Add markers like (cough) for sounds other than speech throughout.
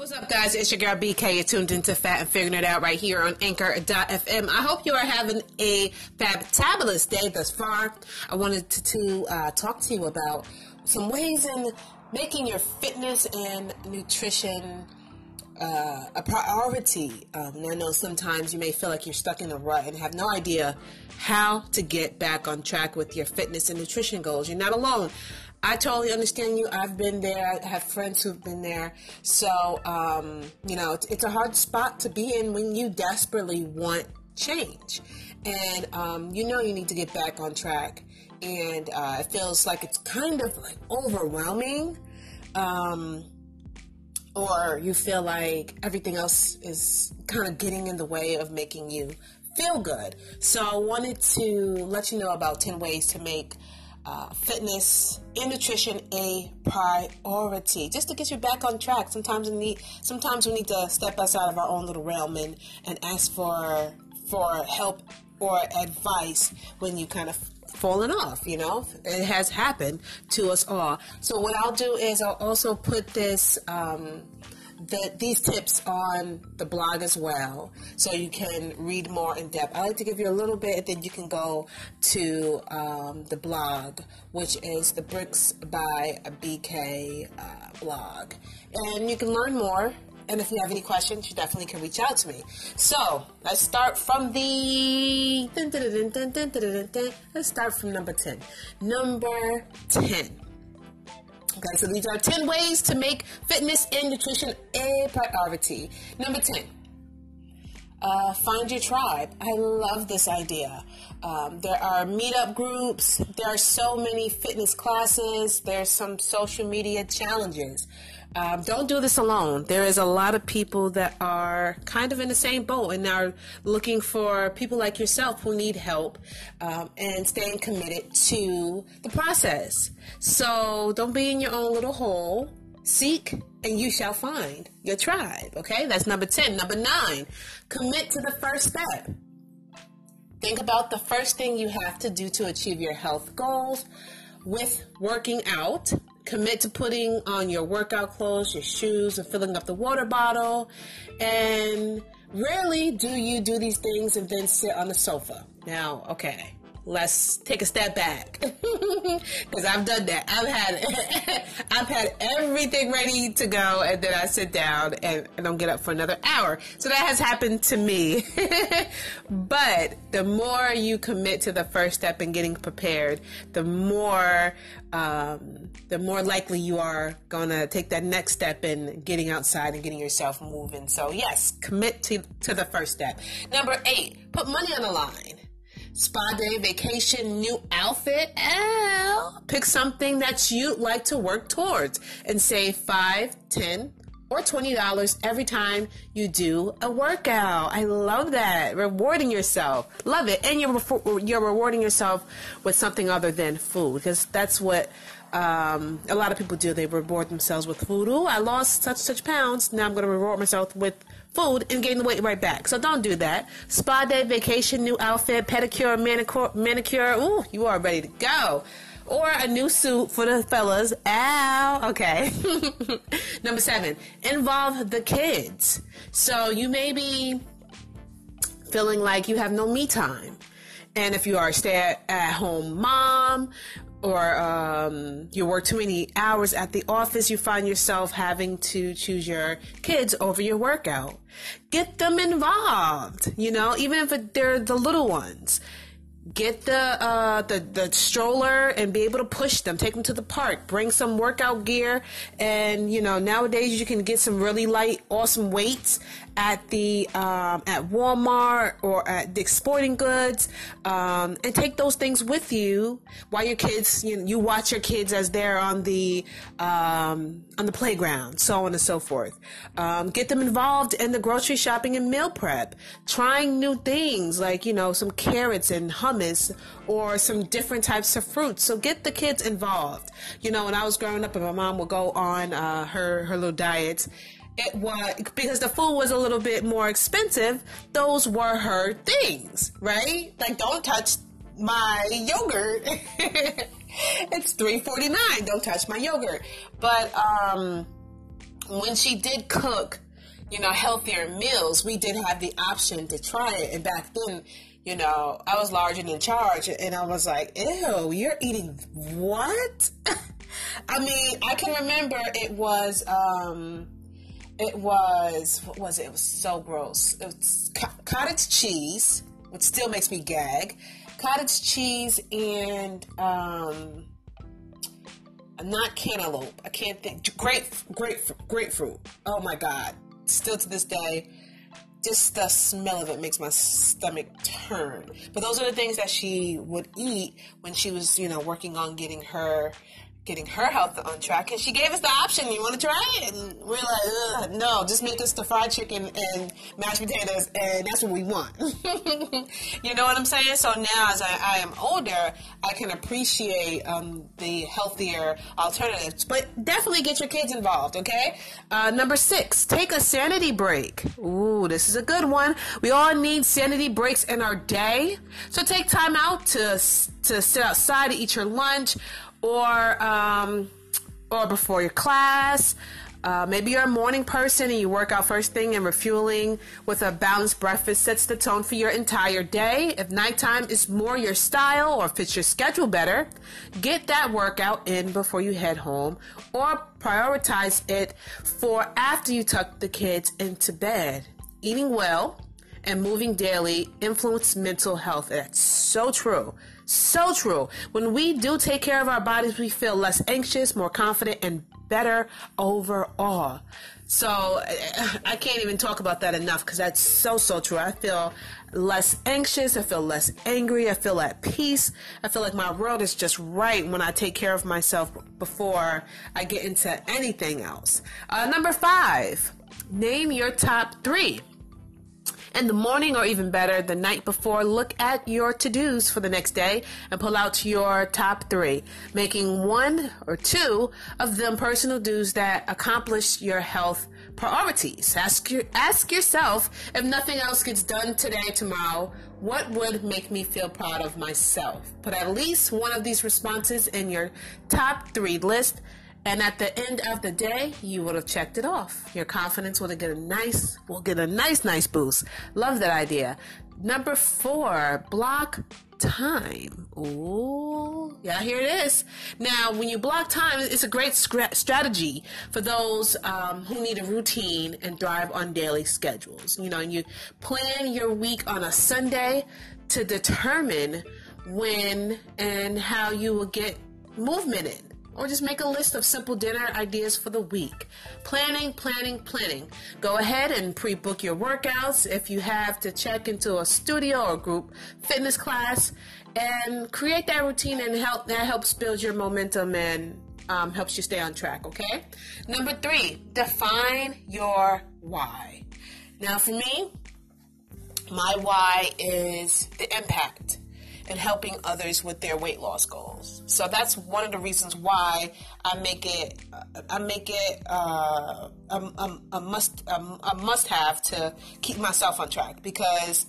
What's up, guys? It's your girl BK. You're tuned into Fat and Figuring It Out right here on Anchor.fm. I hope you are having a fabulous day thus far. I wanted to, to uh, talk to you about some ways in making your fitness and nutrition uh, a priority. Um, I know sometimes you may feel like you're stuck in a rut and have no idea how to get back on track with your fitness and nutrition goals. You're not alone. I totally understand you. I've been there. I have friends who've been there. So, um, you know, it's, it's, a hard spot to be in when you desperately want change. And um, you know you need to get back on track. And uh, it feels like it's kind of like overwhelming. Um, or you feel like everything else is kind of getting in the way of making you feel good. So I wanted to let you know about 10 ways to make uh, fitness and nutrition a priority just to get you back on track. Sometimes we need sometimes we need to step outside of our own little realm and, and ask for for help or advice when you kind of fallen off you know? It has happened to us all. So what i'll do is i'll also put this um, the, these tips on the blog as well, so you can read more in depth. I like to give you a little bit, then you can go to um, the blog, which is the Bricks by BK uh, blog, and you can learn more. And if you have any questions, you definitely can reach out to me. So let's start from the. Let's start from number 10. Number 10 Okay, so these are 10 ways to make fitness and nutrition a priority. Number 10, uh, find your tribe. I love this idea. Um, there are meetup groups, there are so many fitness classes, there's some social media challenges. Um, don't do this alone. There is a lot of people that are kind of in the same boat and are looking for people like yourself who need help um, and staying committed to the process. So don't be in your own little hole. Seek and you shall find your tribe. Okay, that's number 10. Number nine, commit to the first step. Think about the first thing you have to do to achieve your health goals with working out commit to putting on your workout clothes, your shoes, and filling up the water bottle. And rarely do you do these things and then sit on the sofa. Now, okay, let's take a step back (laughs) because I've done that. I've had (laughs) I've had everything ready to go, and then I sit down and I don't get up for another hour. So that has happened to me. (laughs) but the more you commit to the first step and getting prepared, the more um, the more likely you are gonna take that next step in getting outside and getting yourself moving. So yes, commit to to the first step. Number eight, put money on the line spa day, vacation, new outfit. L. Pick something that you like to work towards and save five, ten, or $20 every time you do a workout. I love that. Rewarding yourself. Love it. And you're, you're rewarding yourself with something other than food because that's what um, a lot of people do. They reward themselves with food. Oh, I lost such such pounds. Now I'm going to reward myself with food and gain the weight right back. So don't do that. Spa day, vacation, new outfit, pedicure, manicure, manicure. Ooh, you are ready to go. Or a new suit for the fellas. Ow. Okay. (laughs) Number seven, involve the kids. So you may be feeling like you have no me time. And if you are a stay at home mom or um, you work too many hours at the office, you find yourself having to choose your kids over your workout. Get them involved, you know, even if they're the little ones get the uh, the the stroller and be able to push them, take them to the park, bring some workout gear, and you know nowadays you can get some really light, awesome weights at the um, at Walmart or at Dick's Sporting Goods, um, and take those things with you while your kids you, you watch your kids as they're on the um, on the playground, so on and so forth. Um, get them involved in the grocery shopping and meal prep, trying new things like you know some carrots and hummus or some different types of fruits. So get the kids involved. You know, when I was growing up and my mom would go on uh, her, her little diets, it was because the food was a little bit more expensive, those were her things, right? Like, don't touch my yogurt. (laughs) it's three forty nine. Don't touch my yogurt. But um when she did cook, you know, healthier meals, we did have the option to try it. And back then, you know, I was large and in charge, and I was like, ew, you're eating what? (laughs) I mean, I can remember it was, um, it was, what was it? It was so gross. It was co- cottage cheese, which still makes me gag. Cottage cheese and, um, not cantaloupe. I can't think. Grape, grape, grapefruit. Oh my God. Still to this day, just the smell of it makes my stomach turn. But those are the things that she would eat when she was, you know, working on getting her getting her health on track. And she gave us the option, you want to try it? And we're like, no, just make us the fried chicken and mashed potatoes, and that's what we want. (laughs) you know what I'm saying? So now, as I, I am older, I can appreciate um, the healthier alternatives. But definitely get your kids involved, okay? Uh, number six, take a sanity break. Ooh, this is a good one. We all need sanity breaks in our day. So take time out to, to sit outside to eat your lunch or um, or before your class. Uh, maybe you're a morning person and you work out first thing and refueling with a balanced breakfast sets the tone for your entire day. If nighttime is more your style or fits your schedule better, get that workout in before you head home or prioritize it for after you tuck the kids into bed. Eating well and moving daily influence mental health. That's so true. So true. When we do take care of our bodies, we feel less anxious, more confident, and better overall. So I can't even talk about that enough because that's so, so true. I feel less anxious. I feel less angry. I feel at peace. I feel like my world is just right when I take care of myself before I get into anything else. Uh, number five, name your top three in the morning or even better the night before look at your to-dos for the next day and pull out your top three making one or two of them personal dues that accomplish your health priorities. Ask your ask yourself if nothing else gets done today tomorrow what would make me feel proud of myself? Put at least one of these responses in your top three list and at the end of the day, you would have checked it off. Your confidence would have get a nice, will get a nice, nice boost. Love that idea. Number four, block time. Ooh, yeah, here it is. Now, when you block time, it's a great strategy for those um, who need a routine and thrive on daily schedules. You know, you plan your week on a Sunday to determine when and how you will get movement in or just make a list of simple dinner ideas for the week. Planning, planning, planning. Go ahead and pre book your workouts if you have to check into a studio or group fitness class and create that routine and help that helps build your momentum and um, helps you stay on track, okay? Number three, define your why. Now, for me, my why is the impact and helping others with their weight loss goals. So that's one of the reasons why I make it I make it uh, a, a, a, must a, a must have to keep myself on track because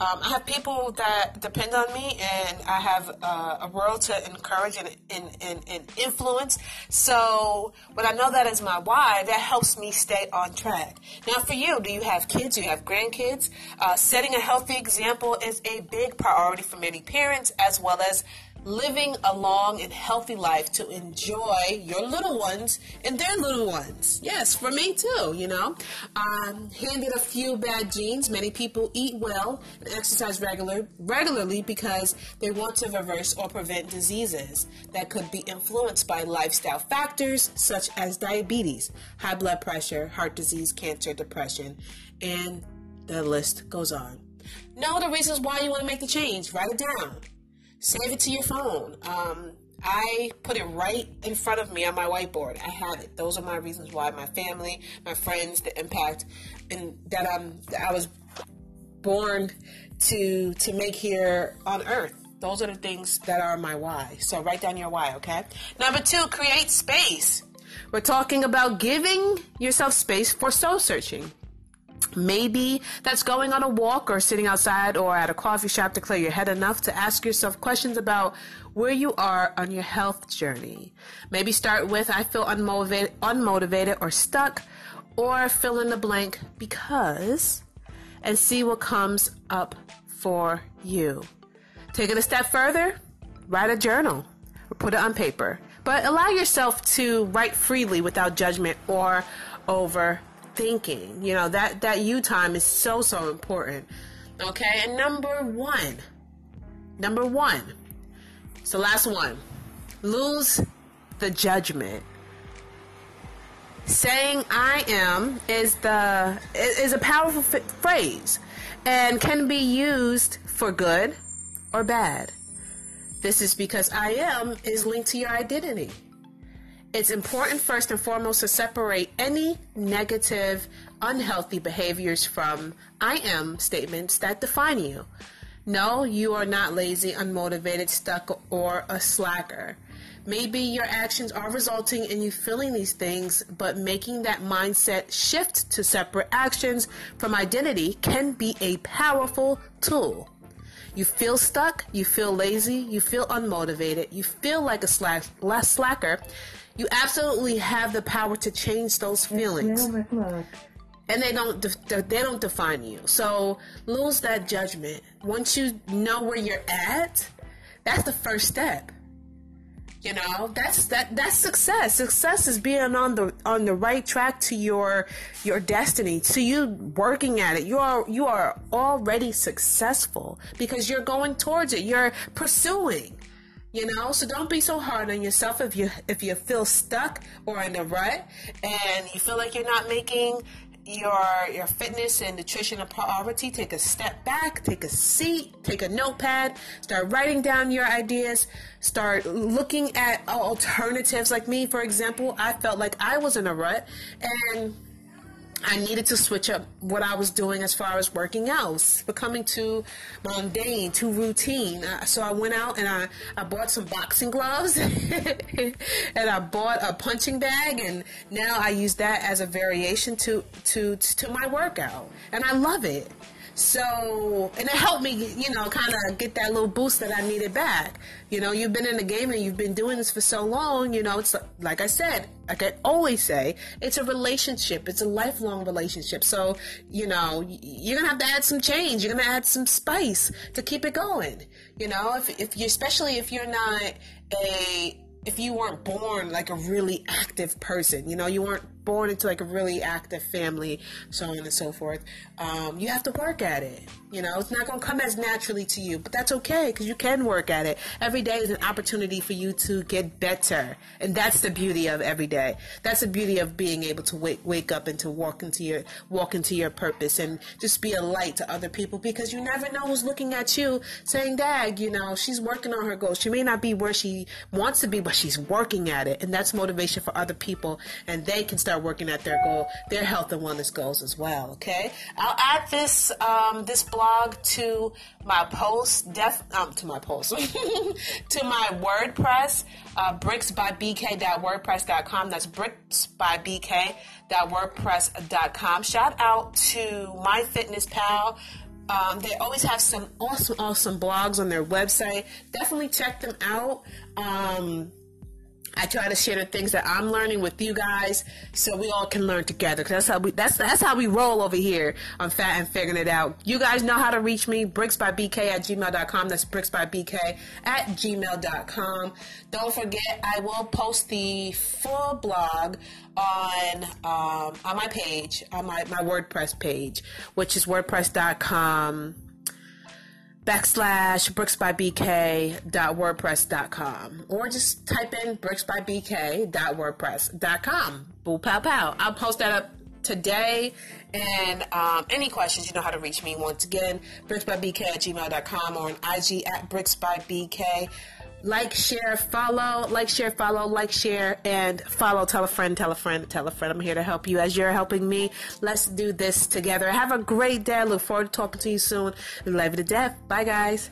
um, I have people that depend on me, and I have uh, a world to encourage and, and, and, and, influence. So, when I know that is my why, that helps me stay on track. Now, for you, do you have kids? Do you have grandkids? Uh, setting a healthy example is a big priority for many parents, as well as living a long and healthy life to enjoy your little ones and their little ones. Yes, for me too, you know. Um, handed a few bad genes. Many people eat well and exercise regular, regularly because they want to reverse or prevent diseases that could be influenced by lifestyle factors such as diabetes, high blood pressure, heart disease, cancer, depression, and the list goes on. Know the reasons why you want to make the change. Write it down Save it to your phone. Um, I put it right in front of me on my whiteboard. I have it. Those are my reasons why my family, my friends, the impact, and that I'm that I was born to to make here on earth. Those are the things that are my why. So write down your why, okay? Number two, create space. We're talking about giving yourself space for soul searching. Maybe that's going on a walk or sitting outside or at a coffee shop to clear your head enough to ask yourself questions about where you are on your health journey. Maybe start with I feel unmotivated, unmotivated or stuck. or fill in the blank because and see what comes up for you. Take it a step further, write a journal or put it on paper. But allow yourself to write freely without judgment or overthinking. You know, that, that you time is so, so important. Okay, and number one, number one, so last one, lose the judgment. Saying I am is the is a powerful phrase and can be used for good or bad. This is because I am is linked to your identity. It's important first and foremost to separate any negative, unhealthy behaviors from I am statements that define you. No, you are not lazy, unmotivated, stuck, or a slacker. Maybe your actions are resulting in you feeling these things, but making that mindset shift to separate actions from identity can be a powerful tool. You feel stuck, you feel lazy, you feel unmotivated, you feel like a slack, slacker. You absolutely have the power to change those feelings. And they don't de- they don't define you. So lose that judgment. Once you know where you're at, that's the first step. You know, that's that that's success. Success is being on the on the right track to your your destiny, to you working at it. You are you are already successful because you're going towards it. You're pursuing. You know, so don't be so hard on yourself if you if you feel stuck or in a rut and you feel like you're not making your your fitness and nutrition a priority, take a step back, take a seat, take a notepad, start writing down your ideas, start looking at alternatives. Like me, for example, I felt like I was in a rut and I needed to switch up what I was doing as far as working out. Becoming too mundane, too routine. Uh, so I went out and I, I bought some boxing gloves (laughs) and I bought a punching bag and now I use that as a variation to, to, to my workout. And I love it. So, and it helped me, you know, kind of get that little boost that I needed back. You know, you've been in the game and you've been doing this for so long, you know, it's like I said, like I always say, it's a relationship. It's a lifelong relationship. So, you know, you're going to have to add some change. You're going to add some spice to keep it going. You know, if, if you, especially if you're not a, if you weren't born like a really active person, you know, you weren't born into like a really active family, so on and so forth, um, you have to work at it. You know, it's not going to come as naturally to you, but that's okay because you can work at it. Every day is an opportunity for you to get better, and that's the beauty of every day. That's the beauty of being able to wake wake up and to walk into your walk into your purpose and just be a light to other people because you never know who's looking at you saying, "Dag, you know, she's working on her goals. She may not be where she wants to be, but she's working at it," and that's motivation for other people, and they can start working at their goal, their health and wellness goals as well. Okay, I'll add this um, this blog to my post, def um, to my post, (laughs) to my WordPress, uh, bricksbybk.wordpress.com. That's bricksbybk.wordpress.com. Shout out to My MyFitnessPal. Um, they always have some awesome, awesome blogs on their website. Definitely check them out. Um, I try to share the things that I'm learning with you guys so we all can learn together. Cause that's how we that's that's how we roll over here on Fat and Figuring It Out. You guys know how to reach me, bricksbybk at gmail.com. That's bricksbybk at gmail.com. Don't forget I will post the full blog on um, on my page, on my, my WordPress page, which is wordpress.com backslash bricksbybk.wordpress.com or just type in bricksbybk.wordpress.com. Boo pow pow. I'll post that up today. And um, any questions, you know how to reach me once again, bricksbybk at gmail.com or on IG at bricksbybk like, share, follow, like, share, follow, like, share, and follow. Tell a friend, tell a friend, tell a friend. I'm here to help you as you're helping me. Let's do this together. Have a great day. I look forward to talking to you soon. Love you to death. Bye, guys.